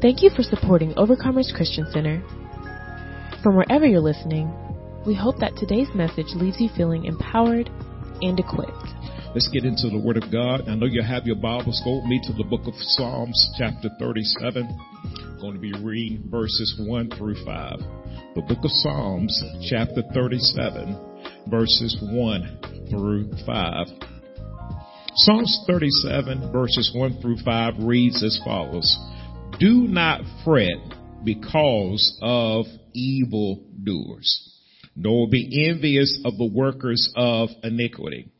Thank you for supporting Overcomers Christian Center. From wherever you're listening, we hope that today's message leaves you feeling empowered and equipped. Let's get into the Word of God. I know you have your Bibles. Go with me to the book of Psalms, chapter 37. I'm going to be reading verses 1 through 5. The book of Psalms, chapter 37, verses 1 through 5. Psalms 37, verses 1 through 5 reads as follows. Do not fret because of evil doers, nor be envious of the workers of iniquity.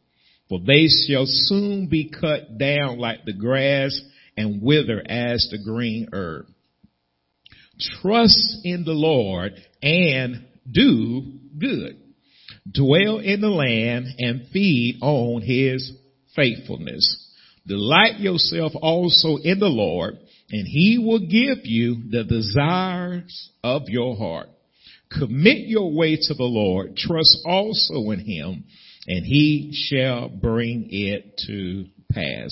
For they shall soon be cut down like the grass and wither as the green herb. Trust in the Lord and do good. Dwell in the land and feed on his faithfulness. Delight yourself also in the Lord and he will give you the desires of your heart. Commit your way to the Lord. Trust also in him and he shall bring it to pass.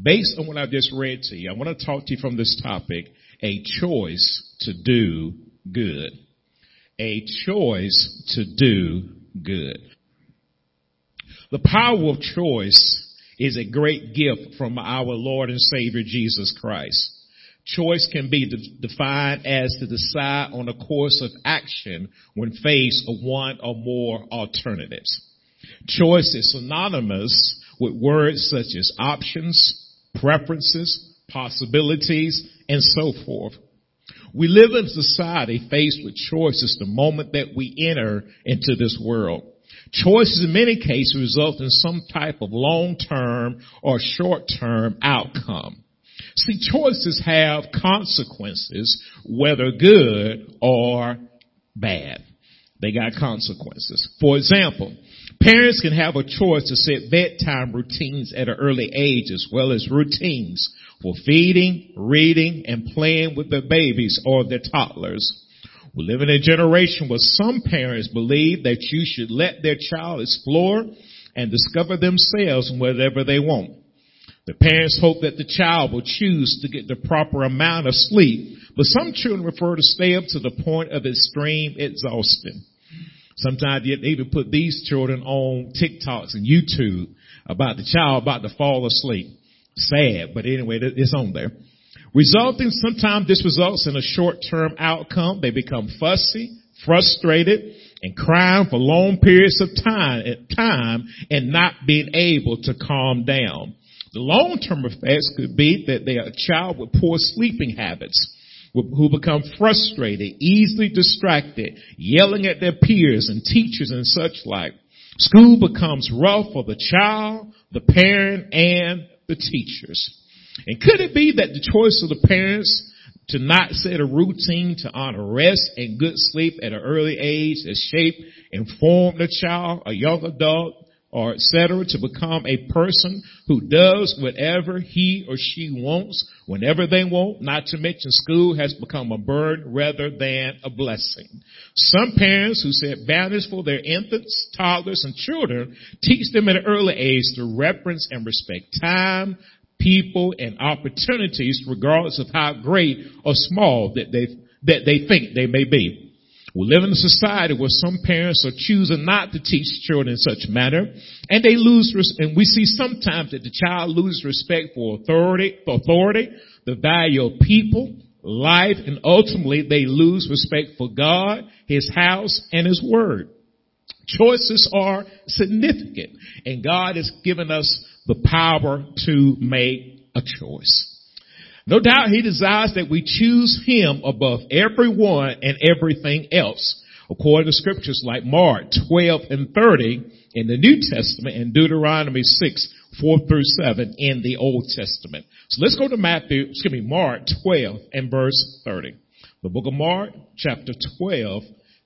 Based on what I've just read to you, I want to talk to you from this topic, a choice to do good. A choice to do good. The power of choice is a great gift from our Lord and Savior Jesus Christ. Choice can be de- defined as to decide on a course of action when faced with one or more alternatives. Choice is synonymous with words such as options, preferences, possibilities, and so forth. We live in a society faced with choices the moment that we enter into this world. Choices in many cases result in some type of long-term or short-term outcome. See, choices have consequences, whether good or bad. They got consequences. For example, parents can have a choice to set bedtime routines at an early age as well as routines for feeding, reading, and playing with their babies or their toddlers. We live in a generation where some parents believe that you should let their child explore and discover themselves whatever they want. The parents hope that the child will choose to get the proper amount of sleep, but some children prefer to stay up to the point of extreme exhaustion. Sometimes you even put these children on TikToks and YouTube about the child about to fall asleep. Sad, but anyway, it's on there. Resulting, sometimes this results in a short-term outcome. They become fussy, frustrated, and crying for long periods of time, time and not being able to calm down. The long-term effects could be that they are a child with poor sleeping habits, who become frustrated, easily distracted, yelling at their peers and teachers and such like. School becomes rough for the child, the parent, and the teachers. And could it be that the choice of the parents to not set a routine to honor rest and good sleep at an early age has shaped and formed the child, a young adult, or etc. to become a person who does whatever he or she wants whenever they want, not to mention school has become a burden rather than a blessing. Some parents who set boundaries for their infants, toddlers, and children teach them at an early age to reverence and respect time, people, and opportunities regardless of how great or small that they, that they think they may be. We live in a society where some parents are choosing not to teach children in such manner, and they lose, and we see sometimes that the child loses respect for authority, authority, the value of people, life, and ultimately they lose respect for God, His house, and His Word. Choices are significant, and God has given us the power to make a choice. No doubt he desires that we choose him above everyone and everything else, according to scriptures like Mark 12 and 30 in the New Testament and Deuteronomy 6, 4 through 7 in the Old Testament. So let's go to Matthew, excuse me, Mark 12 and verse 30. The book of Mark, chapter 12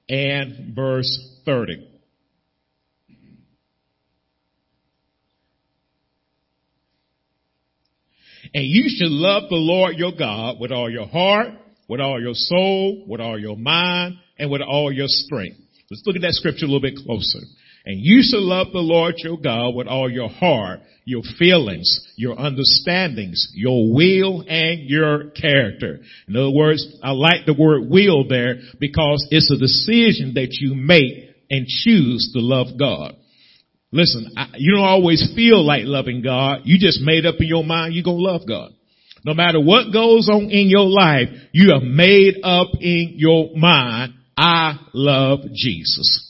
and verse 30. And you should love the Lord your God with all your heart, with all your soul, with all your mind, and with all your strength. Let's look at that scripture a little bit closer. And you shall love the Lord your God with all your heart, your feelings, your understandings, your will, and your character. In other words, I like the word will there because it's a decision that you make and choose to love God. Listen, I, you don't always feel like loving God. You just made up in your mind you're going to love God. No matter what goes on in your life, you have made up in your mind, I love Jesus.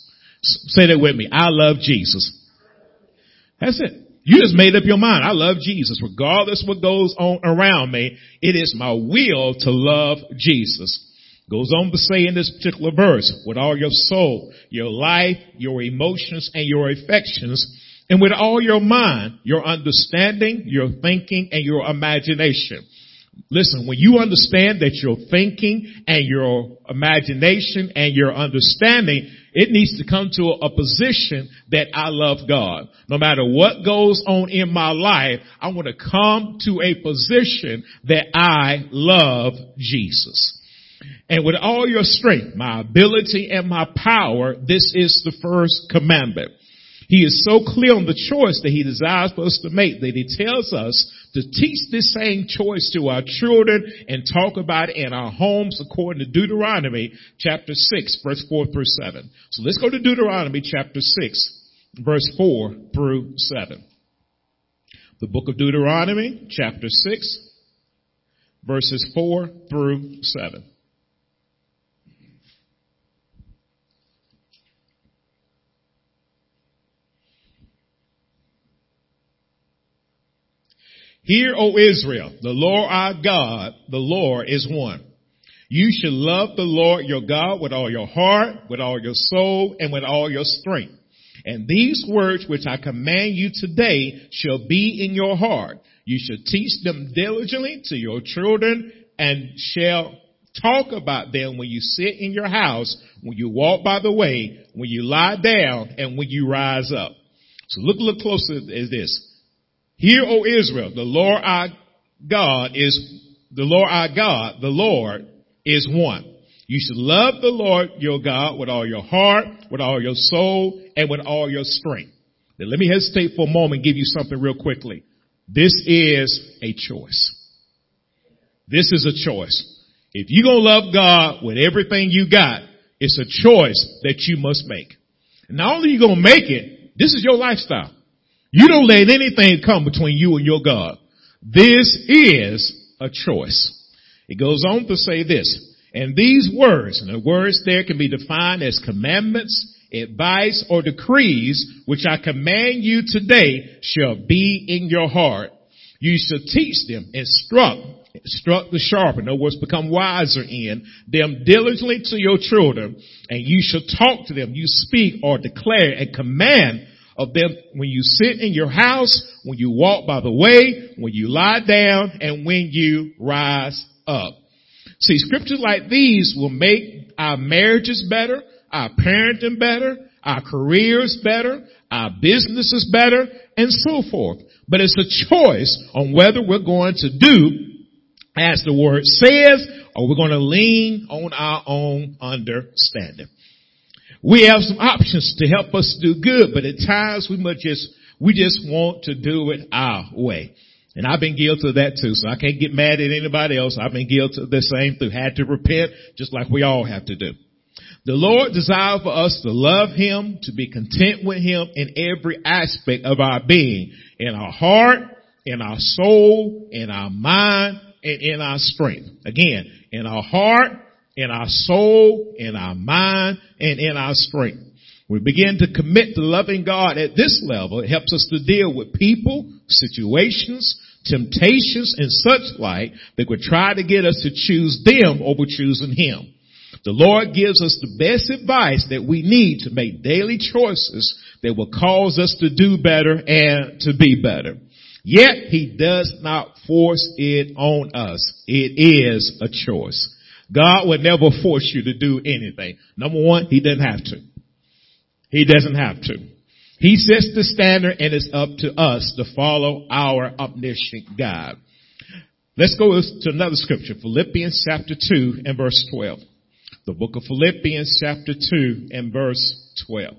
Say that with me. I love Jesus. That's it. You just made up your mind. I love Jesus. Regardless what goes on around me, it is my will to love Jesus. Goes on to say in this particular verse, with all your soul, your life, your emotions, and your affections, and with all your mind, your understanding, your thinking, and your imagination. Listen, when you understand that your thinking and your imagination and your understanding, it needs to come to a position that I love God. No matter what goes on in my life, I want to come to a position that I love Jesus. And with all your strength, my ability and my power, this is the first commandment. He is so clear on the choice that he desires for us to make that he tells us to teach this same choice to our children and talk about it in our homes according to Deuteronomy chapter 6 verse 4 through 7. So let's go to Deuteronomy chapter 6 verse 4 through 7. The book of Deuteronomy chapter 6 verses 4 through 7. Hear, O Israel, the Lord our God, the Lord is one. You shall love the Lord your God with all your heart, with all your soul, and with all your strength. And these words which I command you today shall be in your heart. You shall teach them diligently to your children and shall talk about them when you sit in your house, when you walk by the way, when you lie down, and when you rise up. So look a little closer at this. Hear, O Israel, the Lord our God is, the Lord our God, the Lord is one. You should love the Lord your God with all your heart, with all your soul, and with all your strength. Now let me hesitate for a moment and give you something real quickly. This is a choice. This is a choice. If you're gonna love God with everything you got, it's a choice that you must make. And not only are you gonna make it, this is your lifestyle. You don't let anything come between you and your God. This is a choice. It goes on to say this, and these words, and the words there can be defined as commandments, advice, or decrees, which I command you today shall be in your heart. You shall teach them, instruct, instruct the sharp, in other words, become wiser in them diligently to your children, and you shall talk to them. You speak or declare and command of them when you sit in your house, when you walk by the way, when you lie down, and when you rise up. See, scriptures like these will make our marriages better, our parenting better, our careers better, our businesses better, and so forth. But it's a choice on whether we're going to do as the word says, or we're going to lean on our own understanding. We have some options to help us do good, but at times we must just, we just want to do it our way. And I've been guilty of that too, so I can't get mad at anybody else. I've been guilty of the same thing. Had to repent, just like we all have to do. The Lord desires for us to love Him, to be content with Him in every aspect of our being, in our heart, in our soul, in our mind, and in our strength. Again, in our heart, in our soul, in our mind, and in our strength. We begin to commit to loving God at this level. It helps us to deal with people, situations, temptations, and such like that would try to get us to choose them over choosing Him. The Lord gives us the best advice that we need to make daily choices that will cause us to do better and to be better. Yet He does not force it on us. It is a choice. God would never force you to do anything. Number one, He doesn't have to. He doesn't have to. He sets the standard and it's up to us to follow our omniscient God. Let's go to another scripture, Philippians chapter 2 and verse 12. The book of Philippians chapter 2 and verse 12.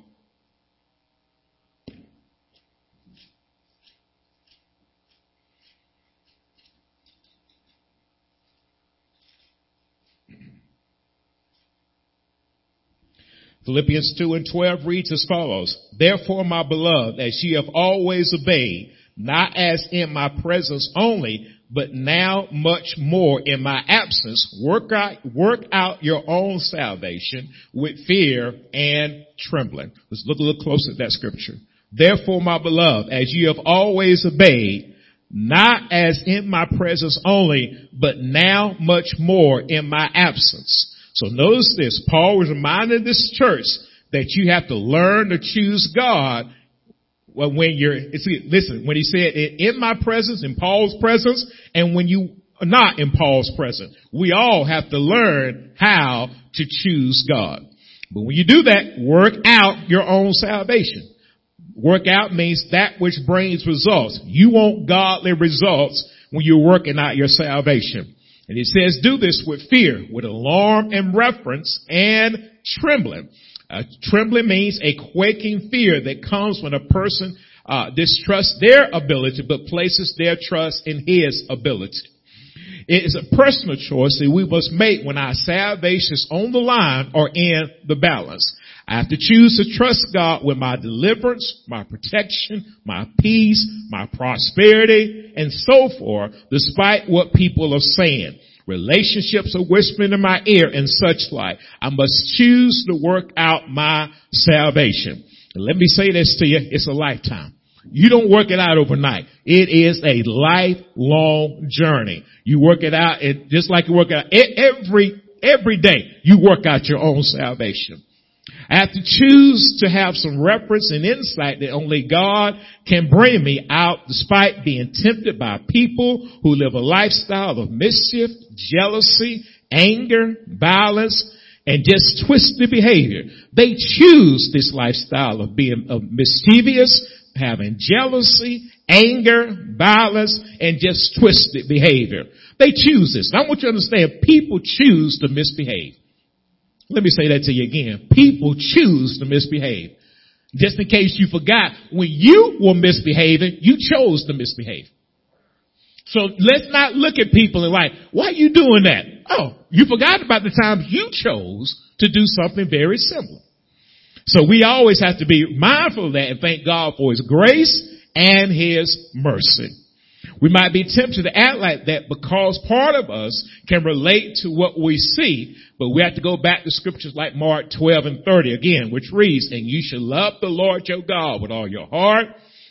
Philippians 2 and 12 reads as follows, Therefore, my beloved, as ye have always obeyed, not as in my presence only, but now much more in my absence, work out, work out your own salvation with fear and trembling. Let's look a little closer at that scripture. Therefore, my beloved, as you have always obeyed, not as in my presence only, but now much more in my absence. So notice this. Paul was reminding this church that you have to learn to choose God when you're, listen, when he said in my presence, in Paul's presence, and when you are not in Paul's presence, we all have to learn how to choose God. But when you do that, work out your own salvation. Work out means that which brings results. You want godly results when you're working out your salvation. And it says do this with fear, with alarm and reference and trembling. Uh, trembling means a quaking fear that comes when a person uh, distrusts their ability but places their trust in his ability. It is a personal choice that we must make when our salvation is on the line or in the balance. I have to choose to trust God with my deliverance, my protection, my peace, my prosperity, and so forth, despite what people are saying. Relationships are whispering in my ear and such like. I must choose to work out my salvation. And let me say this to you, it's a lifetime. You don't work it out overnight. It is a lifelong journey. You work it out, it, just like you work out every, every day, you work out your own salvation. I have to choose to have some reference and insight that only God can bring me out despite being tempted by people who live a lifestyle of mischief, jealousy, anger, violence, and just twisted behavior. They choose this lifestyle of being of mischievous, having jealousy, anger, violence, and just twisted behavior. They choose this. And I want you to understand people choose to misbehave. Let me say that to you again. People choose to misbehave. Just in case you forgot, when you were misbehaving, you chose to misbehave. So let's not look at people and like, why are you doing that? Oh, you forgot about the times you chose to do something very similar. So we always have to be mindful of that and thank God for His grace and His mercy. We might be tempted to act like that because part of us can relate to what we see, but we have to go back to scriptures like Mark 12 and 30 again, which reads, and you shall love the Lord your God with all your heart,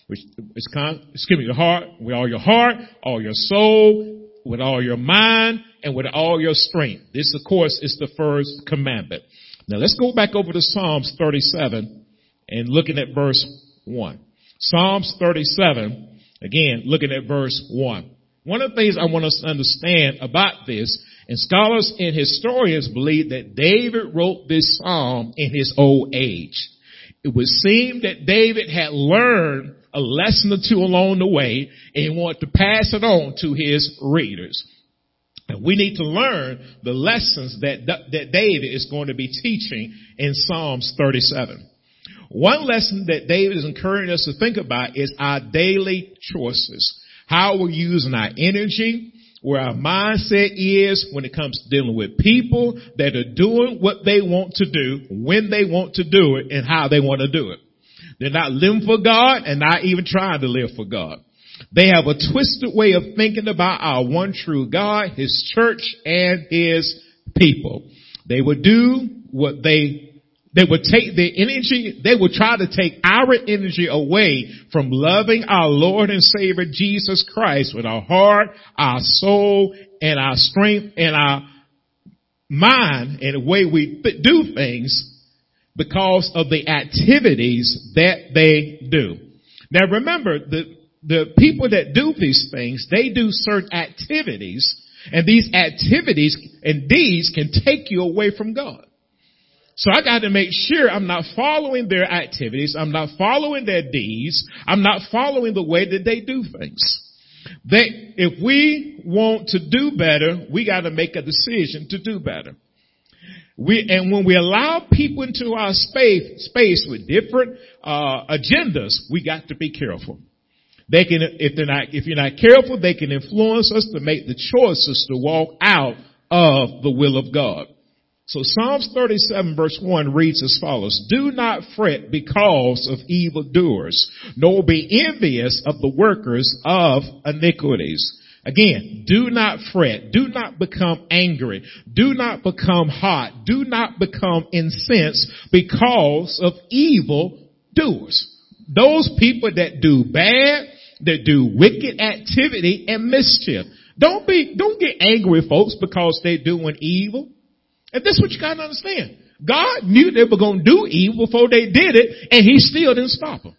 which is con, excuse me, your heart, with all your heart, all your soul, with all your mind, and with all your strength. This, of course, is the first commandment. Now let's go back over to Psalms 37 and looking at verse 1. Psalms 37 Again, looking at verse 1. One of the things I want us to understand about this, and scholars and historians believe that David wrote this psalm in his old age. It would seem that David had learned a lesson or two along the way and wanted to pass it on to his readers. And we need to learn the lessons that, that David is going to be teaching in Psalms 37. One lesson that David is encouraging us to think about is our daily choices. How we're using our energy, where our mindset is when it comes to dealing with people that are doing what they want to do, when they want to do it, and how they want to do it. They're not living for God and not even trying to live for God. They have a twisted way of thinking about our one true God, His church, and His people. They will do what they they would take their energy, they would try to take our energy away from loving our Lord and Savior Jesus Christ with our heart, our soul, and our strength and our mind and the way we do things because of the activities that they do. Now remember, the, the people that do these things, they do certain activities and these activities and deeds can take you away from God. So I got to make sure I'm not following their activities. I'm not following their deeds. I'm not following the way that they do things. They, if we want to do better, we got to make a decision to do better. We, and when we allow people into our space, space with different, uh, agendas, we got to be careful. They can, if they're not, if you're not careful, they can influence us to make the choices to walk out of the will of God. So Psalms 37 verse 1 reads as follows, Do not fret because of evildoers, nor be envious of the workers of iniquities. Again, do not fret. Do not become angry. Do not become hot. Do not become incensed because of evil doers. Those people that do bad, that do wicked activity and mischief. Don't be, don't get angry folks because they're doing evil. And this is what you gotta understand. God knew they were gonna do evil before they did it, and He still didn't stop them.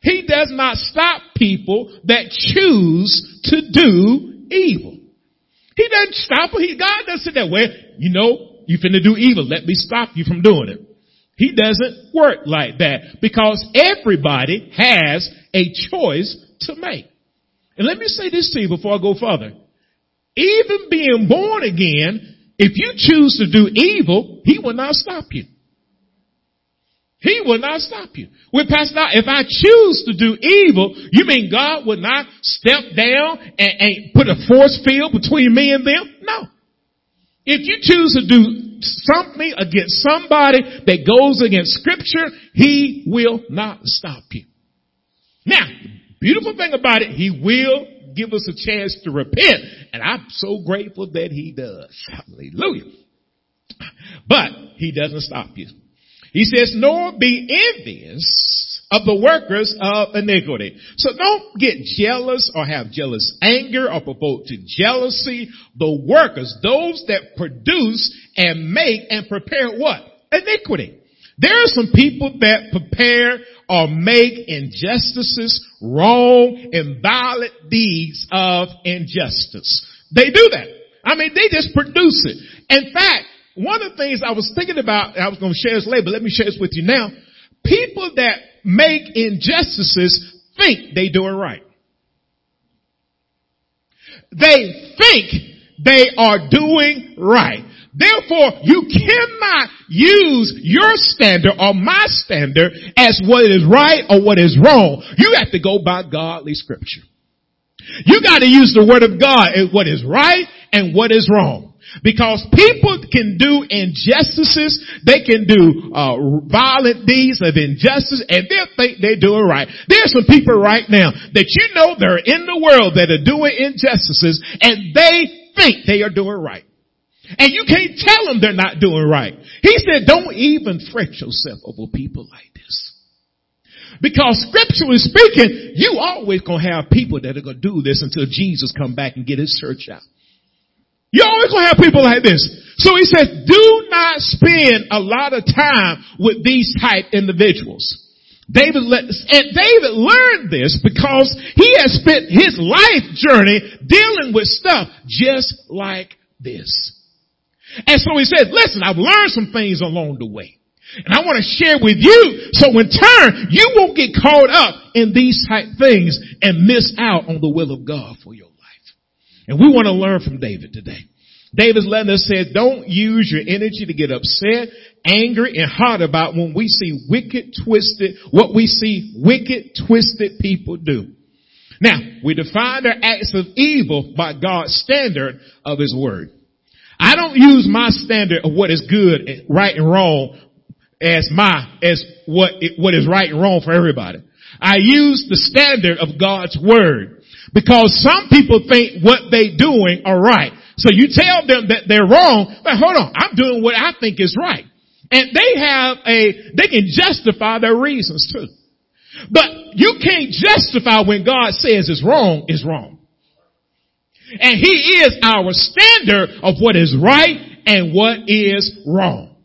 He does not stop people that choose to do evil. He doesn't stop them. He, God doesn't sit there, well, you know, you finna do evil. Let me stop you from doing it. He doesn't work like that because everybody has a choice to make. And let me say this to you before I go further. Even being born again, if you choose to do evil, he will not stop you. He will not stop you. With Pastor, if I choose to do evil, you mean God would not step down and, and put a force field between me and them? No. If you choose to do something against somebody that goes against scripture, he will not stop you. Now, beautiful thing about it, he will give us a chance to repent. And I'm so grateful that he does. Hallelujah. But he doesn't stop you. He says, nor be envious of the workers of iniquity. So don't get jealous or have jealous anger or provoke to jealousy. The workers, those that produce and make and prepare what? Iniquity. There are some people that prepare or make injustices, wrong, and violent deeds of injustice. They do that. I mean, they just produce it. In fact, one of the things I was thinking about, I was going to share this later, but let me share this with you now. People that make injustices think they do it right. They think they are doing right. Therefore, you cannot use your standard or my standard as what is right or what is wrong. You have to go by godly scripture. You got to use the word of God as what is right and what is wrong. Because people can do injustices, they can do uh, violent deeds of injustice, and they'll think they're doing right. There's some people right now that you know they're in the world that are doing injustices, and they think they are doing right. And you can't tell them they're not doing right. He said, don't even fret yourself over people like this. Because scripturally speaking, you always gonna have people that are gonna do this until Jesus come back and get his church out. You always gonna have people like this. So he says, do not spend a lot of time with these type individuals. David let, and David learned this because he has spent his life journey dealing with stuff just like this. And so he said, listen, I've learned some things along the way. And I want to share with you so in turn you won't get caught up in these type things and miss out on the will of God for your life. And we want to learn from David today. David's letter said, don't use your energy to get upset, angry, and hot about when we see wicked, twisted, what we see wicked, twisted people do. Now, we define their acts of evil by God's standard of His Word. I don't use my standard of what is good, right and wrong as my, as what, what is right and wrong for everybody. I use the standard of God's word because some people think what they doing are right. So you tell them that they're wrong, but hold on, I'm doing what I think is right. And they have a, they can justify their reasons too. But you can't justify when God says it's wrong, is wrong. And He is our standard of what is right and what is wrong.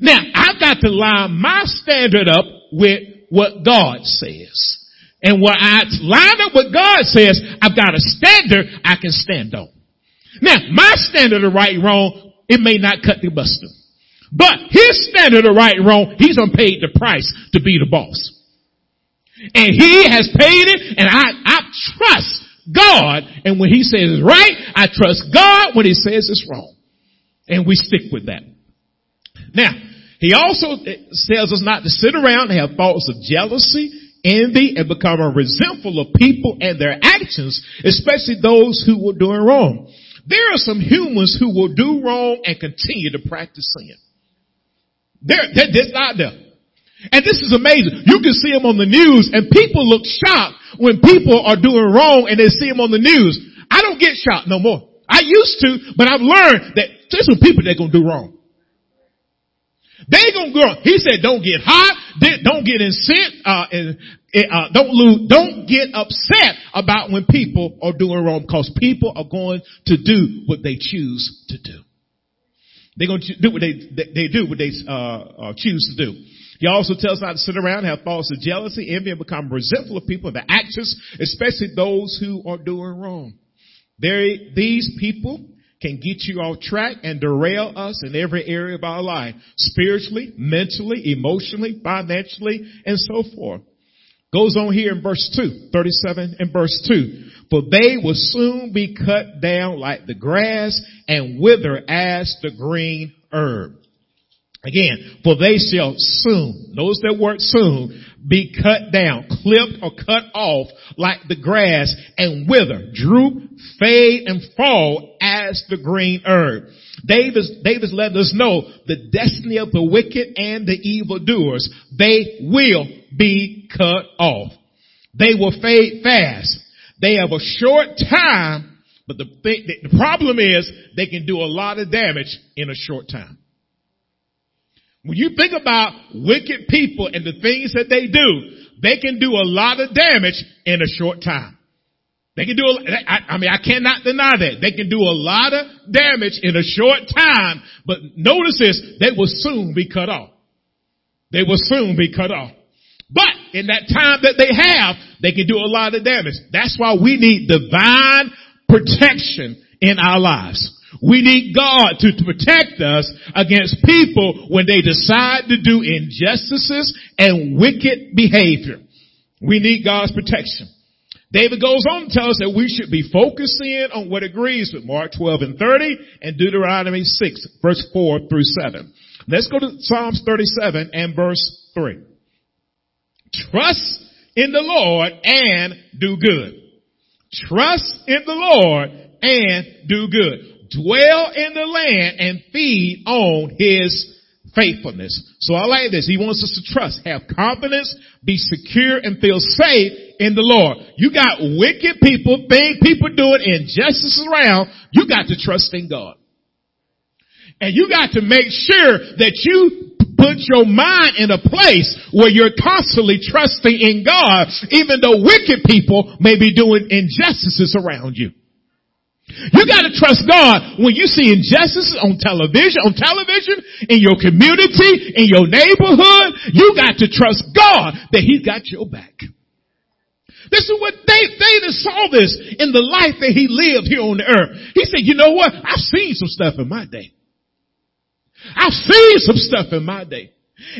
Now, I've got to line my standard up with what God says. And when I line up what God says, I've got a standard I can stand on. Now, my standard of right and wrong, it may not cut the mustard. But his standard of right and wrong, he's on paid the price to be the boss. And he has paid it, and I, I trust God. And when he says it's right, I trust God when he says it's wrong. And we stick with that. Now, he also eh, tells us not to sit around and have thoughts of jealousy, envy, and become resentful of people and their actions, especially those who were doing wrong. There are some humans who will do wrong and continue to practice sin. They're, they're just out there. And this is amazing. You can see them on the news and people look shocked when people are doing wrong and they see them on the news. I don't get shocked no more. I used to, but I've learned that there's some people that gonna do wrong. They gonna go. He said, "Don't get hot. Don't get incensed. Uh, and, uh, don't lose. Don't get upset about when people are doing wrong, because people are going to do what they choose to do. They're to do what they they, they do what they uh, uh, choose to do. He also tells us not to sit around, have thoughts of jealousy, envy, and become resentful of people, the actions, especially those who are doing wrong. There, these people can get you off track and derail us in every area of our life, spiritually, mentally, emotionally, financially, and so forth. Goes on here in verse 2, 37 and verse 2. For they will soon be cut down like the grass and wither as the green herb. Again, for they shall soon, those that work soon, be cut down, clipped or cut off like the grass and wither, droop, fade and fall as the green herb. David's, David's letting us know the destiny of the wicked and the evildoers. They will be cut off. They will fade fast. They have a short time, but the, the problem is they can do a lot of damage in a short time. When you think about wicked people and the things that they do, they can do a lot of damage in a short time. They can do, a, I, I mean, I cannot deny that. They can do a lot of damage in a short time, but notice this, they will soon be cut off. They will soon be cut off. But in that time that they have, they can do a lot of damage. That's why we need divine protection in our lives. We need God to protect us against people when they decide to do injustices and wicked behavior. We need God's protection. David goes on to tell us that we should be focusing on what agrees with Mark 12 and 30 and Deuteronomy 6 verse 4 through 7. Let's go to Psalms 37 and verse 3. Trust in the Lord and do good. Trust in the Lord and do good dwell in the land and feed on his faithfulness. So I like this. He wants us to trust, have confidence, be secure and feel safe in the Lord. You got wicked people, things people doing injustice around. You got to trust in God. And you got to make sure that you put your mind in a place where you're constantly trusting in God, even though wicked people may be doing injustices around you. You gotta trust God when you see injustices on television, on television, in your community, in your neighborhood. You got to trust God that He's got your back. This is what David, David saw this in the life that he lived here on the earth. He said, you know what? I've seen some stuff in my day. I've seen some stuff in my day.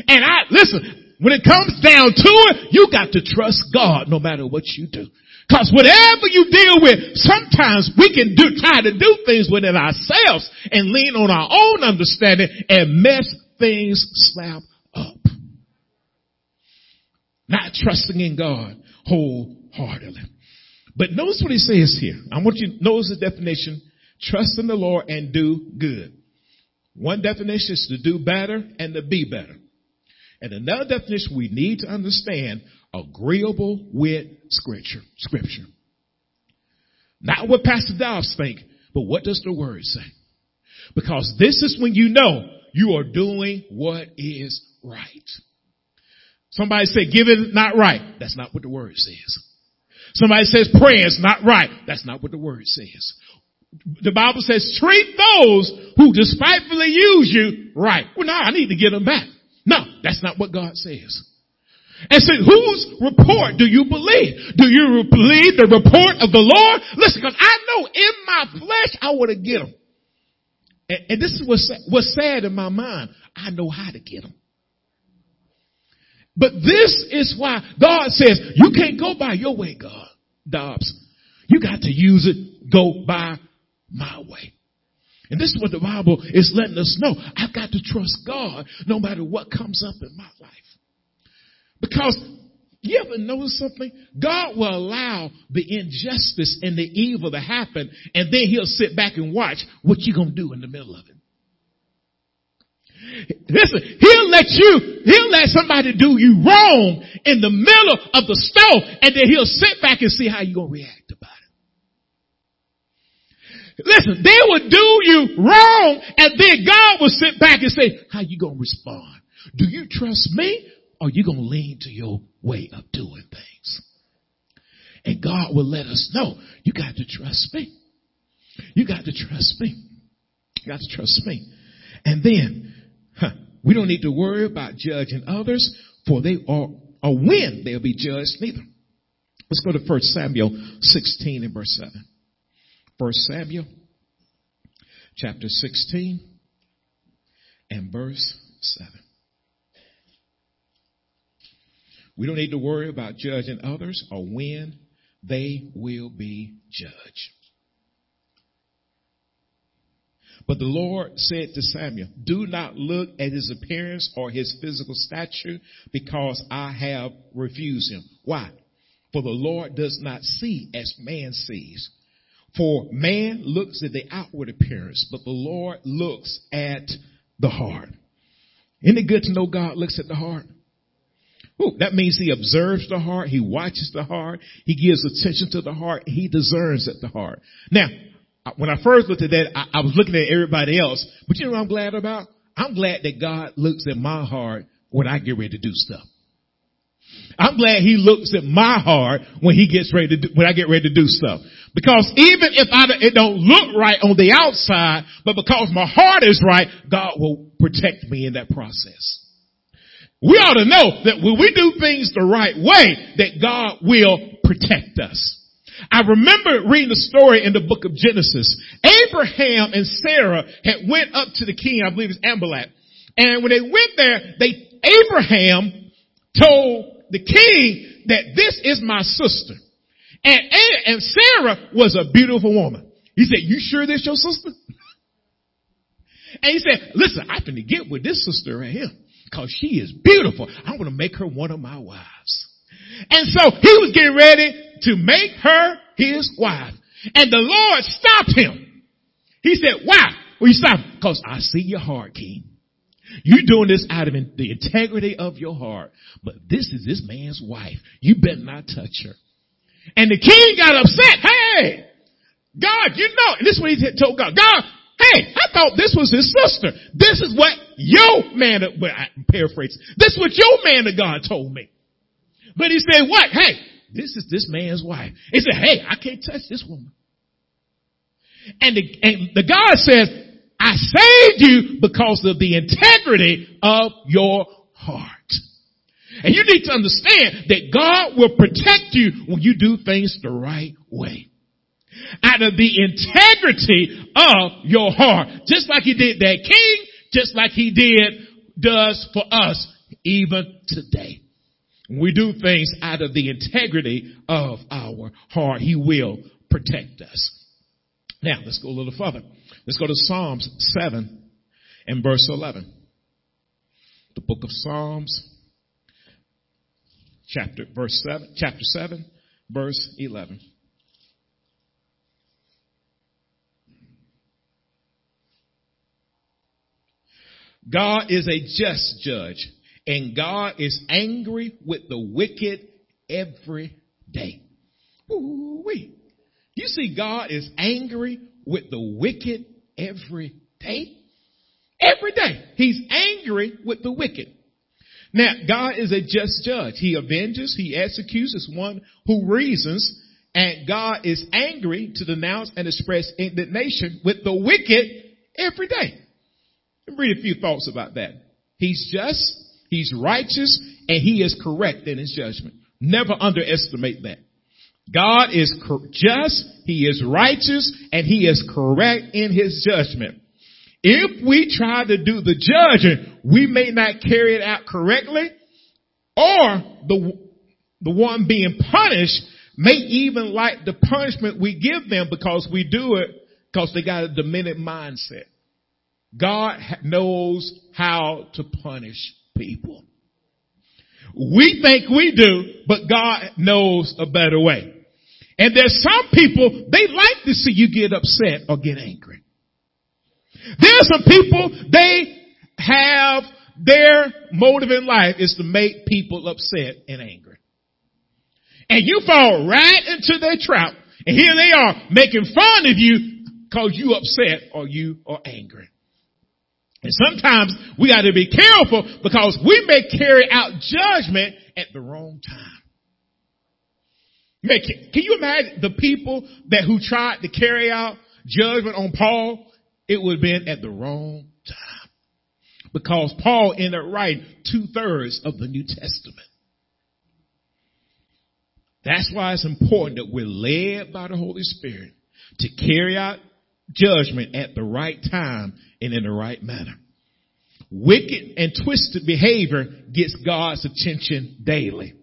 And I, listen, when it comes down to it, you got to trust God no matter what you do. Cause whatever you deal with, sometimes we can do, try to do things within ourselves and lean on our own understanding and mess things slap up. Not trusting in God wholeheartedly. But notice what he says here. I want you to notice the definition. Trust in the Lord and do good. One definition is to do better and to be better. And another definition we need to understand agreeable with scripture. Scripture. Not what Pastor Dobbs think, but what does the word say? Because this is when you know you are doing what is right. Somebody say giving not right. That's not what the word says. Somebody says prayer is not right. That's not what the word says. The Bible says treat those who despitefully use you right. Well, no, I need to get them back. No, that's not what God says. And said, whose report do you believe? Do you believe the report of the Lord? Listen, because I know in my flesh I want to get them. And, and this is what's, what's sad in my mind. I know how to get them. But this is why God says, you can't go by your way, God, Dobbs. You got to use it, go by my way. And this is what the Bible is letting us know. I've got to trust God no matter what comes up in my life. Because You ever notice something? God will allow the injustice and the evil to happen, and then he'll sit back and watch what you're gonna do in the middle of it. Listen, he'll let you, he'll let somebody do you wrong in the middle of the stove, and then he'll sit back and see how you're gonna react about it. Listen, they will do you wrong, and then God will sit back and say, how you gonna respond? Do you trust me, or you gonna lean to your way of doing things? And God will let us know, you got to trust me. You got to trust me. You got to trust me. And then, huh, we don't need to worry about judging others, for they are, or when they'll be judged neither. Let's go to 1 Samuel 16 and verse 7. 1 Samuel chapter 16 and verse 7. We don't need to worry about judging others or when they will be judged. But the Lord said to Samuel, do not look at his appearance or his physical stature because I have refused him. Why? For the Lord does not see as man sees. For man looks at the outward appearance, but the Lord looks at the heart. Isn't it good to know God looks at the heart? Ooh, that means he observes the heart, he watches the heart, he gives attention to the heart, he discerns at the heart. Now, when I first looked at that, I, I was looking at everybody else, but you know what I'm glad about? I'm glad that God looks at my heart when I get ready to do stuff. I'm glad he looks at my heart when he gets ready to do, when I get ready to do stuff. Because even if I, it don't look right on the outside, but because my heart is right, God will protect me in that process. We ought to know that when we do things the right way, that God will protect us. I remember reading the story in the book of Genesis. Abraham and Sarah had went up to the king, I believe it's Amalek. And when they went there, they, Abraham told the king that this is my sister. And, and Sarah was a beautiful woman. He said, you sure this your sister? And he said, listen, I can get with this sister right here because she is beautiful. I'm going to make her one of my wives. And so he was getting ready to make her his wife. And the Lord stopped him. He said, why? Well, you stop because I see your heart, King. You're doing this out of the integrity of your heart. But this is this man's wife. You better not touch her. And the king got upset. Hey, God, you know, and this is what he told God. God, hey, I thought this was his sister. This is what your man, of, well, I'm paraphrasing. This is what your man of God told me. But he said, what? Hey, this is this man's wife. He said, hey, I can't touch this woman. And the, and the God says, I saved you because of the integrity of your heart. And you need to understand that God will protect you when you do things the right way. Out of the integrity of your heart. Just like he did that king, just like he did, does for us even today. We do things out of the integrity of our heart, He will protect us. Now, let's go a little further. Let's go to Psalms 7 and verse 11. The book of Psalms, chapter, verse 7, chapter 7, verse 11. God is a just judge. And God is angry with the wicked every day. Ooh-wee. You see, God is angry with the wicked every day. Every day. He's angry with the wicked. Now, God is a just judge. He avenges, He executes one who reasons, and God is angry to denounce and express indignation with the wicked every day. Read a few thoughts about that. He's just, He's righteous and he is correct in his judgment. Never underestimate that. God is just, he is righteous, and he is correct in his judgment. If we try to do the judging, we may not carry it out correctly, or the, the one being punished may even like the punishment we give them because we do it because they got a diminished mindset. God knows how to punish people. We think we do, but God knows a better way. And there's some people, they like to see you get upset or get angry. There's some people, they have their motive in life is to make people upset and angry. And you fall right into their trap. And here they are making fun of you because you upset or you are angry. And sometimes we got to be careful because we may carry out judgment at the wrong time. Can you imagine the people that who tried to carry out judgment on Paul? It would have been at the wrong time. Because Paul ended up writing two thirds of the New Testament. That's why it's important that we're led by the Holy Spirit to carry out judgment at the right time and in the right manner. Wicked and twisted behavior gets God's attention daily.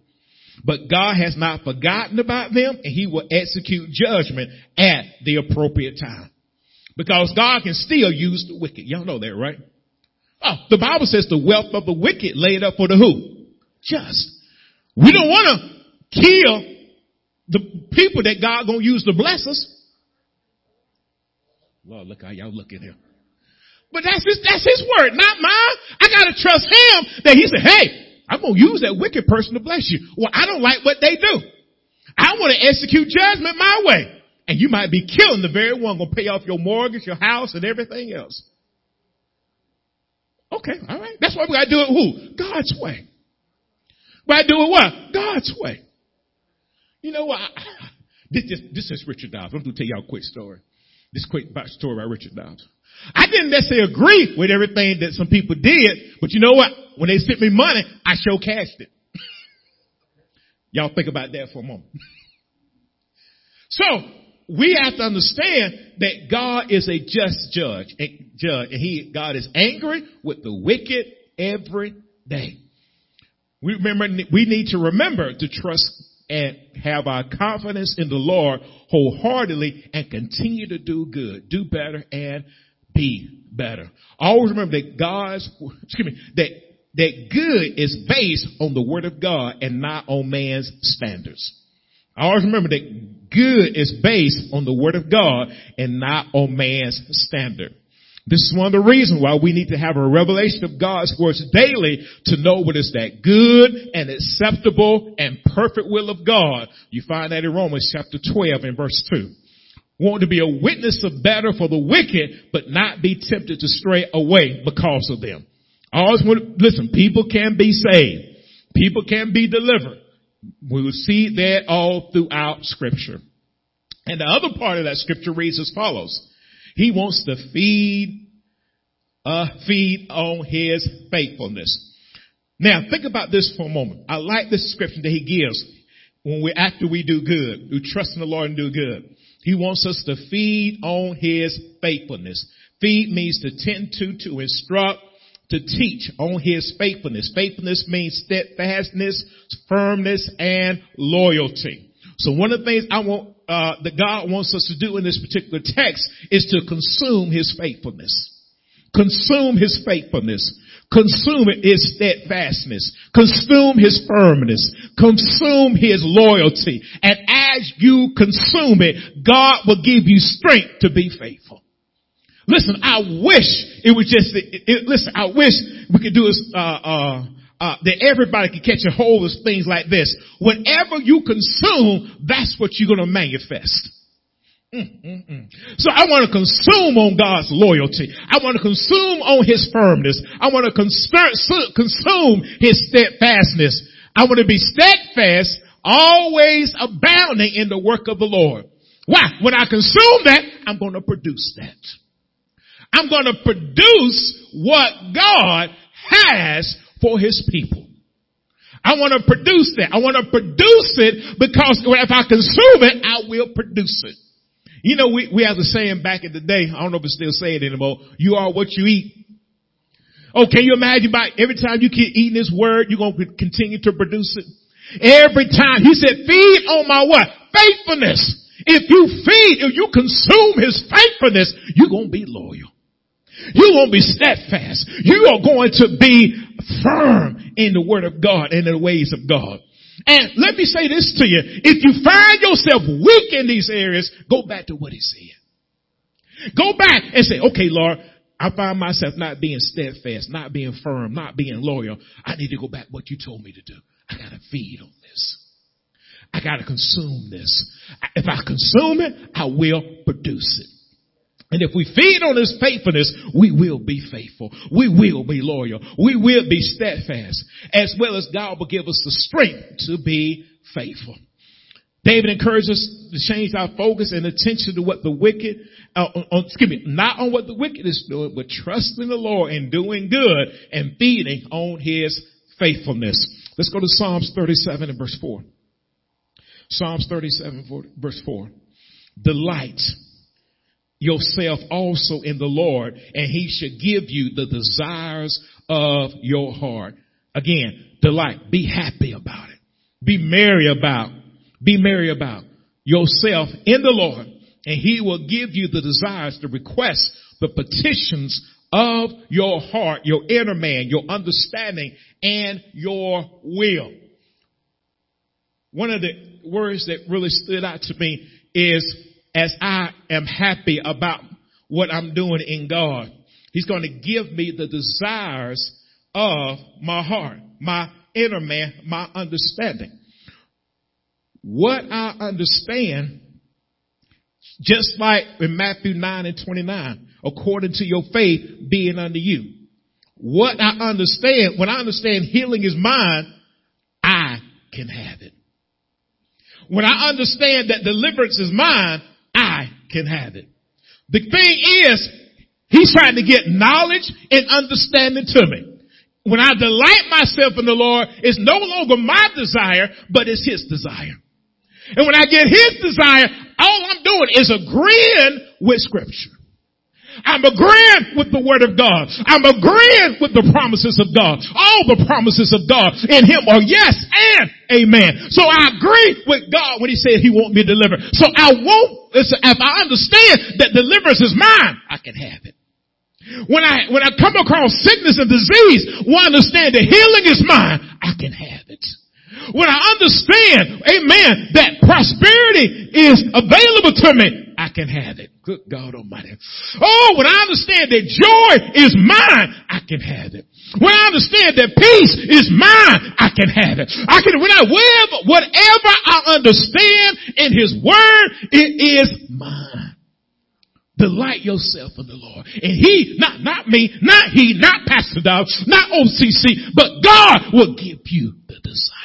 But God has not forgotten about them and he will execute judgment at the appropriate time. Because God can still use the wicked. Y'all know that, right? Oh, the Bible says the wealth of the wicked laid up for the who? Just. We don't want to kill the people that God gonna use to bless us. Lord, look how y'all look at him. But that's his, that's his word, not mine. I gotta trust him that he said, hey, I'm gonna use that wicked person to bless you. Well, I don't like what they do. I want to execute judgment my way. And you might be killing the very one gonna pay off your mortgage, your house, and everything else. Okay, all right. That's why we gotta do it who? God's way. Gotta do it what? God's way. You know what? This, this, this is Richard Dobbs. I'm gonna tell y'all a quick story. This quick story about Richard Dobbs. I didn't necessarily agree with everything that some people did, but you know what? When they sent me money, I show cashed it. Y'all think about that for a moment. so, we have to understand that God is a just judge, a judge, and he, God is angry with the wicked every day. We remember, we need to remember to trust and have our confidence in the Lord wholeheartedly and continue to do good, do better and be better. Always remember that God's, excuse me, that, that good is based on the word of God and not on man's standards. Always remember that good is based on the word of God and not on man's standard. This is one of the reasons why we need to have a revelation of God's words daily to know what is that good and acceptable and perfect will of God. You find that in Romans chapter 12 and verse 2. Want to be a witness of better for the wicked, but not be tempted to stray away because of them. I always want to, listen, people can be saved. People can be delivered. We will see that all throughout scripture. And the other part of that scripture reads as follows. He wants to feed, uh, feed on his faithfulness. Now think about this for a moment. I like this description that he gives when we, after we do good, we trust in the Lord and do good. He wants us to feed on his faithfulness. Feed means to tend to, to instruct, to teach on his faithfulness. Faithfulness means steadfastness, firmness, and loyalty. So one of the things I want uh, that God wants us to do in this particular text is to consume His faithfulness. Consume His faithfulness. Consume His steadfastness. Consume His firmness. Consume His loyalty. And as you consume it, God will give you strength to be faithful. Listen, I wish it was just, it, it, listen, I wish we could do this, uh, uh, uh, that everybody can catch a hold of things like this. Whatever you consume, that's what you're going to manifest. Mm-mm-mm. So I want to consume on God's loyalty. I want to consume on His firmness. I want to consume His steadfastness. I want to be steadfast, always abounding in the work of the Lord. Why? When I consume that, I'm going to produce that. I'm going to produce what God has for his people. I want to produce that. I want to produce it because if I consume it, I will produce it. You know, we, we have the saying back in the day, I don't know if it's still saying anymore, you are what you eat. Oh, can you imagine by every time you keep eating this word, you're going to continue to produce it? Every time. He said, feed on my what? Faithfulness. If you feed, if you consume his faithfulness, you're going to be loyal. You won't be steadfast. You are going to be firm in the word of God and in the ways of God. And let me say this to you. If you find yourself weak in these areas, go back to what he said. Go back and say, okay, Lord, I find myself not being steadfast, not being firm, not being loyal. I need to go back what you told me to do. I gotta feed on this. I gotta consume this. If I consume it, I will produce it. And if we feed on his faithfulness, we will be faithful. We will be loyal. We will be steadfast. As well as God will give us the strength to be faithful. David encourages us to change our focus and attention to what the wicked, uh, on, excuse me, not on what the wicked is doing, but trusting the Lord and doing good and feeding on his faithfulness. Let's go to Psalms 37 and verse 4. Psalms 37 verse 4. Delight yourself also in the Lord and he should give you the desires of your heart. Again, delight. Be happy about it. Be merry about, be merry about yourself in the Lord and he will give you the desires, the requests, the petitions of your heart, your inner man, your understanding and your will. One of the words that really stood out to me is as I am happy about what I'm doing in God. He's going to give me the desires of my heart, my inner man, my understanding. What I understand, just like in Matthew 9 and 29, according to your faith being unto you. What I understand, when I understand healing is mine, I can have it. When I understand that deliverance is mine, I can have it. The thing is, he's trying to get knowledge and understanding to me. When I delight myself in the Lord, it's no longer my desire, but it's his desire. And when I get his desire, all I'm doing is agreeing with scripture. I'm agreeing with the word of God. I'm agreeing with the promises of God. All the promises of God in him are yes and amen. So I agree with God when he said he won't be delivered. So I won't, if I understand that deliverance is mine, I can have it. When I, when I come across sickness and disease, I understand that healing is mine, I can have it. When I understand, amen, that prosperity is available to me, I can have it. Good God Almighty. Oh, when I understand that joy is mine, I can have it. When I understand that peace is mine, I can have it. I can, when I, whatever, whatever I understand in His Word, it is mine. Delight yourself in the Lord. And He, not, not me, not He, not Pastor Dog, not OCC, but God will give you the desires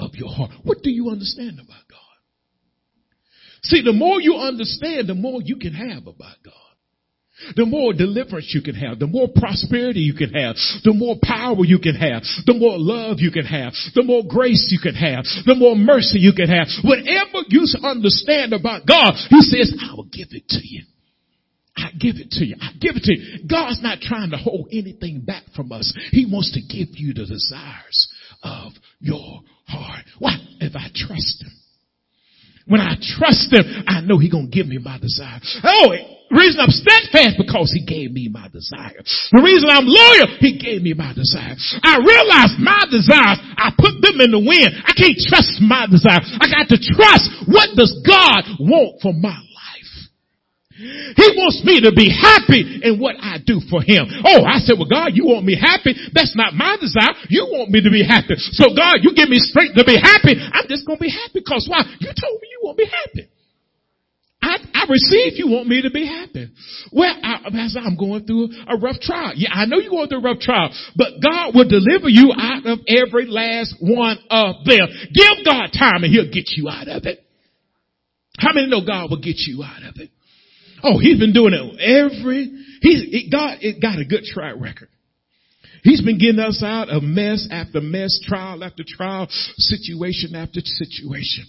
of your heart. What do you understand about God? See, the more you understand, the more you can have about God. The more deliverance you can have, the more prosperity you can have, the more power you can have, the more love you can have, the more grace you can have, the more mercy you can have. Whatever you understand about God, He says, I will give it to you. I give it to you. I give it to you. God's not trying to hold anything back from us. He wants to give you the desires of your heart. Why? If I trust Him. When I trust him, I know he's going to give me my desire. Oh, reason I'm steadfast because he gave me my desire. The reason I'm loyal, he gave me my desire. I realize my desires, I put them in the wind. I can't trust my desire. I got to trust what does God want for my he wants me to be happy in what I do for him. Oh, I said, well, God, you want me happy. That's not my desire. You want me to be happy. So God, you give me strength to be happy. I'm just going to be happy because why? You told me you want me happy. I, I received you want me to be happy. Well, I, I'm going through a rough trial. Yeah, I know you're going through a rough trial, but God will deliver you out of every last one of them. Give God time and he'll get you out of it. How many know God will get you out of it? Oh, he's been doing it every, he's, it got, it got a good track record. He's been getting us out of mess after mess, trial after trial, situation after situation.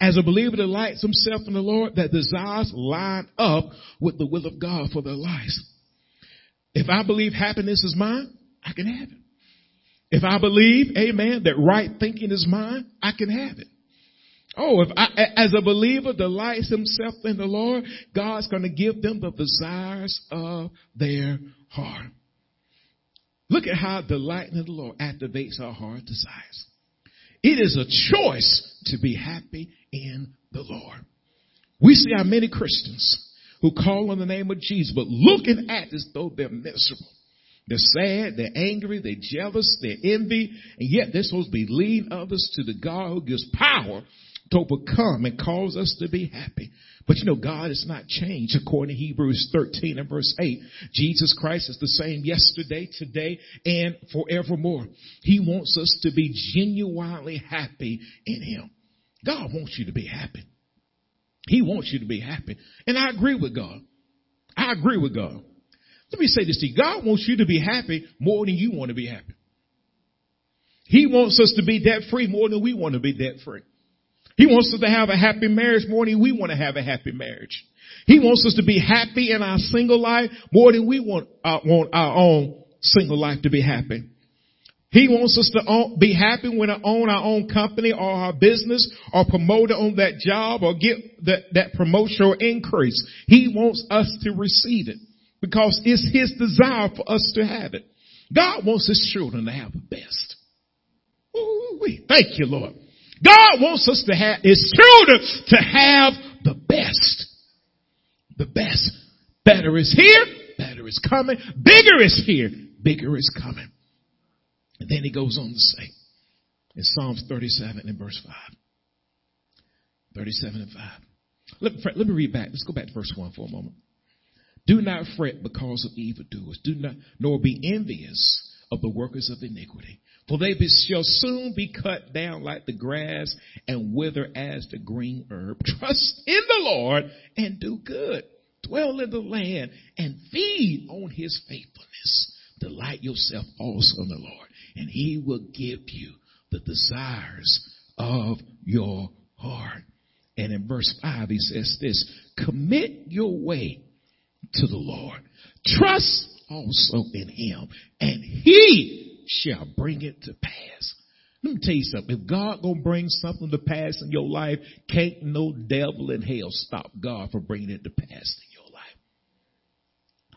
As a believer delights himself in the Lord, that desires line up with the will of God for their lives. If I believe happiness is mine, I can have it. If I believe, amen, that right thinking is mine, I can have it. Oh, if I, as a believer delights himself in the Lord, God's going to give them the desires of their heart. Look at how delighting in the Lord activates our heart desires. It is a choice to be happy in the Lord. We see how many Christians who call on the name of Jesus, but looking at as though they're miserable. They're sad, they're angry, they're jealous, they're envy, and yet they're supposed to be leading others to the God who gives power to overcome and cause us to be happy. But you know, God has not changed according to Hebrews 13 and verse 8. Jesus Christ is the same yesterday, today, and forevermore. He wants us to be genuinely happy in Him. God wants you to be happy. He wants you to be happy. And I agree with God. I agree with God. Let me say this to you. God wants you to be happy more than you want to be happy. He wants us to be debt free more than we want to be debt free. He wants us to have a happy marriage more than we want to have a happy marriage. He wants us to be happy in our single life more than we want, uh, want our own single life to be happy. He wants us to own, be happy when we own our own company or our business or promoted on that job or get that, that promotion or increase. He wants us to receive it because it's his desire for us to have it. God wants his children to have the best. Ooh, thank you, Lord. God wants us to have his children to have the best. The best. Better is here. Better is coming. Bigger is here. Bigger is coming. And then he goes on to say in Psalms 37 and verse 5. 37 and 5. Let, let me read back. Let's go back to verse 1 for a moment. Do not fret because of evildoers. Do not, nor be envious of the workers of iniquity. For they shall soon be cut down like the grass and wither as the green herb. Trust in the Lord and do good. Dwell in the land and feed on his faithfulness. Delight yourself also in the Lord and he will give you the desires of your heart. And in verse 5, he says this, commit your way to the Lord. Trust also in him and he shall bring it to pass. Let me tell you something. If God gonna bring something to pass in your life, can't no devil in hell stop God from bringing it to pass in your life.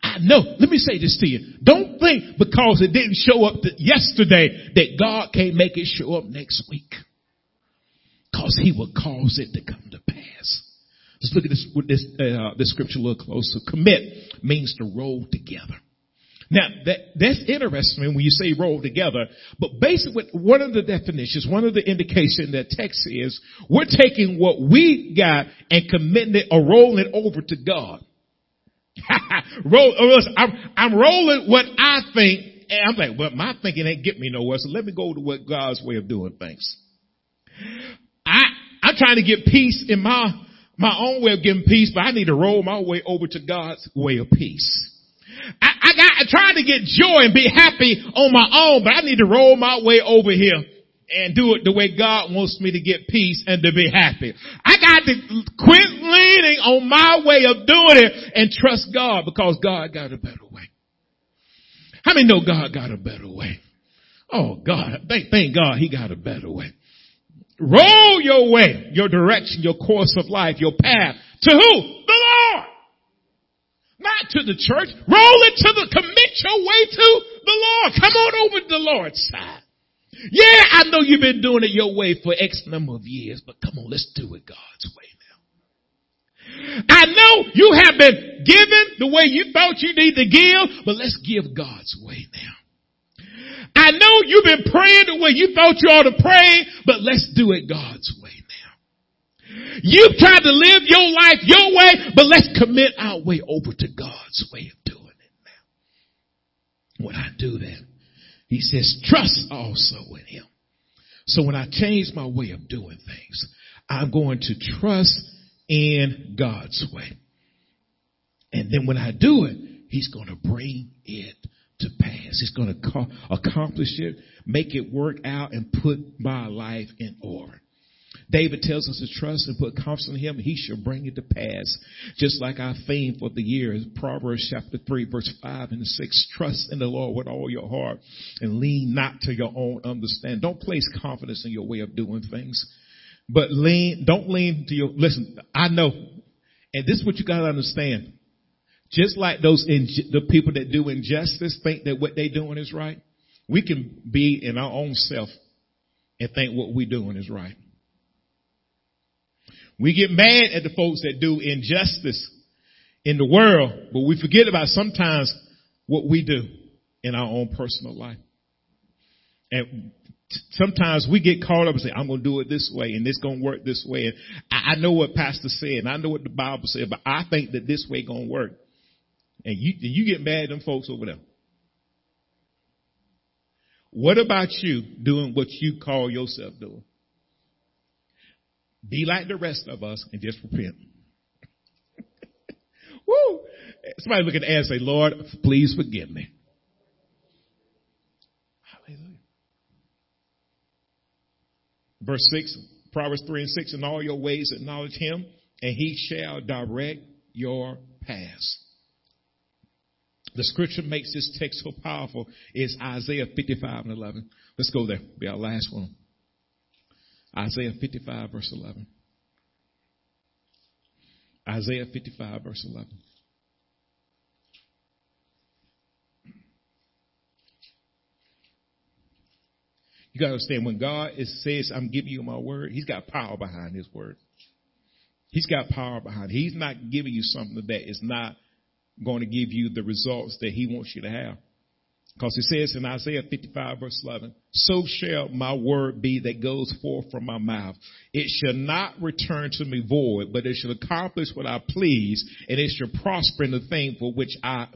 I know. Let me say this to you. Don't think because it didn't show up yesterday that God can't make it show up next week. Cause he will cause it to come to pass. Let's look at this, with this, uh, this scripture a little closer. Commit means to roll together. Now that, that's interesting when you say roll together, but basically one of the definitions, one of the indication that text is, we're taking what we got and committing it or rolling it over to God. Roll, I'm, I'm rolling what I think, and I'm like, well, my thinking ain't get me nowhere, so let me go to what God's way of doing things. I, I'm trying to get peace in my, my own way of getting peace, but I need to roll my way over to God's way of peace. I, got, I tried to get joy and be happy on my own, but I need to roll my way over here and do it the way God wants me to get peace and to be happy. I got to quit leaning on my way of doing it and trust God because God got a better way. How many know God got a better way? Oh God, thank, thank God he got a better way. Roll your way, your direction, your course of life, your path to who? The Lord. Not to the church. Roll it to the, commit your way to the Lord. Come on over to the Lord's side. Yeah, I know you've been doing it your way for X number of years, but come on, let's do it God's way now. I know you have been given the way you thought you need to give, but let's give God's way now. I know you've been praying the way you thought you ought to pray, but let's do it God's way. You've tried to live your life your way, but let's commit our way over to God's way of doing it now. When I do that, he says, trust also in him. So when I change my way of doing things, I'm going to trust in God's way. And then when I do it, he's going to bring it to pass. He's going to accomplish it, make it work out and put my life in order. David tells us to trust and put confidence in him. He shall bring it to pass. Just like our theme for the year Proverbs chapter 3 verse 5 and 6. Trust in the Lord with all your heart and lean not to your own understanding. Don't place confidence in your way of doing things. But lean, don't lean to your, listen, I know, and this is what you gotta understand. Just like those, in, the people that do injustice think that what they're doing is right, we can be in our own self and think what we're doing is right. We get mad at the folks that do injustice in the world, but we forget about sometimes what we do in our own personal life. And sometimes we get caught up and say, I'm going to do it this way and it's going to work this way. And I, know what pastor said and I know what the Bible said, but I think that this way going to work. And you, and you get mad at them folks over there. What about you doing what you call yourself doing? Be like the rest of us and just repent. Woo! Somebody look at the and say, Lord, please forgive me. Hallelujah. Verse 6, Proverbs 3 and 6, in all your ways acknowledge him, and he shall direct your paths. The scripture makes this text so powerful is Isaiah 55 and 11. Let's go there. Be our last one. Isaiah 55 verse 11. Isaiah 55 verse 11. You got to understand when God is, says, I'm giving you my word, he's got power behind his word. He's got power behind it. He's not giving you something that is not going to give you the results that he wants you to have. Because it says in Isaiah 55 verse 11, so shall my word be that goes forth from my mouth. It shall not return to me void, but it shall accomplish what I please, and it shall prosper in the thing for which I,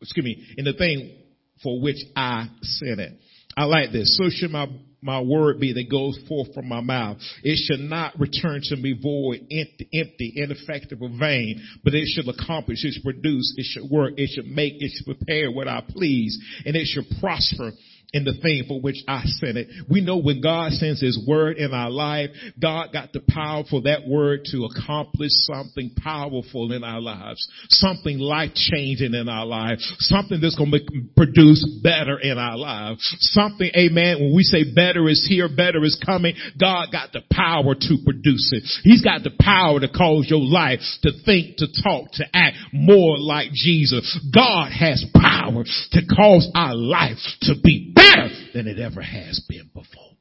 excuse me, in the thing for which I sent it. I like this. So shall my my word be that goes forth from my mouth. It should not return to me void, empty, empty, ineffective, or vain, but it should accomplish, it should produce, it should work, it should make, it should prepare what I please, and it should prosper in the thing for which I sent it. We know when God sends his word in our life, God got the power for that word to accomplish something powerful in our lives, something life changing in our lives, something that's going to produce better in our lives, something, amen, when we say better is here, better is coming, God got the power to produce it. He's got the power to cause your life to think, to talk, to act more like Jesus. God has power to cause our life to be better than it ever has been before.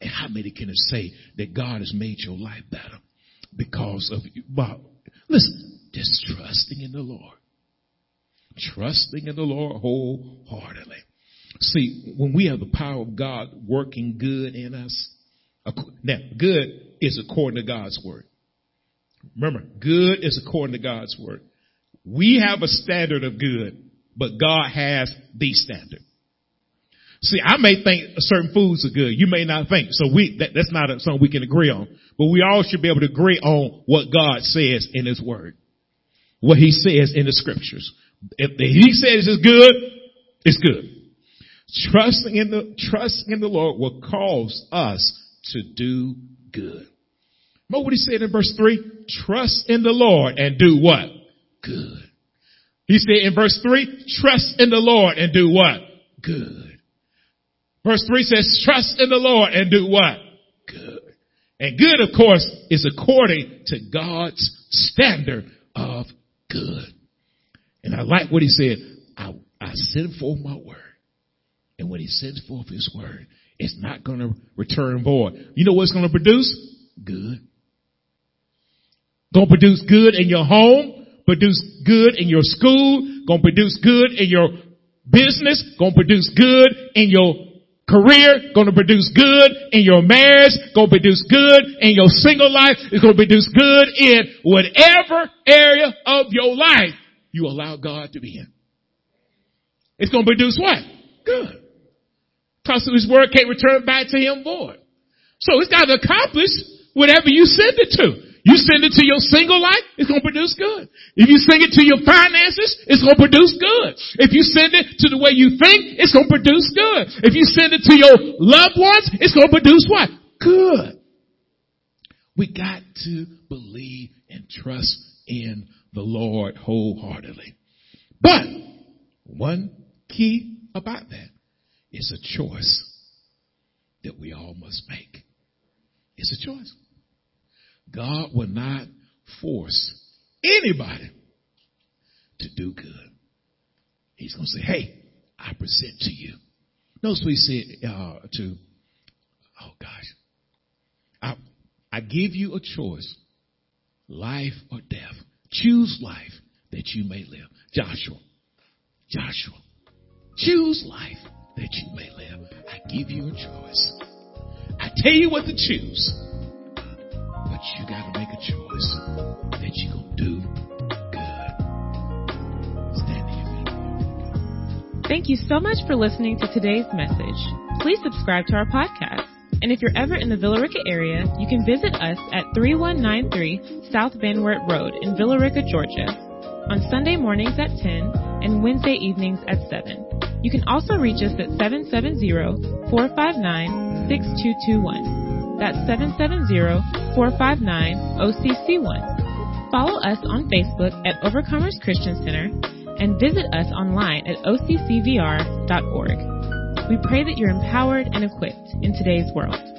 And how many can say that God has made your life better because of you? Well, listen, just trusting in the Lord. Trusting in the Lord wholeheartedly. See, when we have the power of God working good in us, now good is according to God's word. Remember, good is according to God's word. We have a standard of good, but God has the standard. See, I may think certain foods are good. You may not think. So we, that, that's not something we can agree on. But we all should be able to agree on what God says in His Word. What He says in the Scriptures. If He says it's good, it's good. Trusting in the, trusting in the Lord will cause us to do good. Remember what He said in verse 3? Trust in the Lord and do what? Good. He said in verse 3, trust in the Lord and do what? Good. Verse 3 says, trust in the Lord and do what? Good. And good, of course, is according to God's standard of good. And I like what he said. I, I send forth my word. And when he sends forth his word, it's not going to return void. You know what it's going to produce? Good. Going to produce good in your home, produce good in your school, going to produce good in your business, going to produce good in your career, going to produce good in your marriage, to produce good in your single life, it's going to produce good in whatever area of your life you allow God to be in. It's going to produce what? Good. Because his word can't return back to him void. So it's got to accomplish whatever you send it to. You send it to your single life, it's going to produce good. If you send it to your finances, it's going to produce good. If you send it to the way you think, it's going to produce good. If you send it to your loved ones, it's going to produce what? Good. We got to believe and trust in the Lord wholeheartedly. But one key about that is a choice that we all must make. It's a choice. God will not force anybody to do good. He's going to say, hey, I present to you. Notice what he said uh, to, oh gosh, I, I give you a choice, life or death. Choose life that you may live. Joshua, Joshua, choose life that you may live. I give you a choice. I tell you what to choose, you got to make a choice that you're going to do good. Stand. Thank you so much for listening to today's message. Please subscribe to our podcast. And if you're ever in the Villa Rica area, you can visit us at 3193 South Van Wert Road in Villa Rica, Georgia, on Sunday mornings at 10 and Wednesday evenings at 7. You can also reach us at 770-459-6221. That's 770-459-OCC1. Follow us on Facebook at Overcomers Christian Center and visit us online at occvr.org. We pray that you're empowered and equipped in today's world.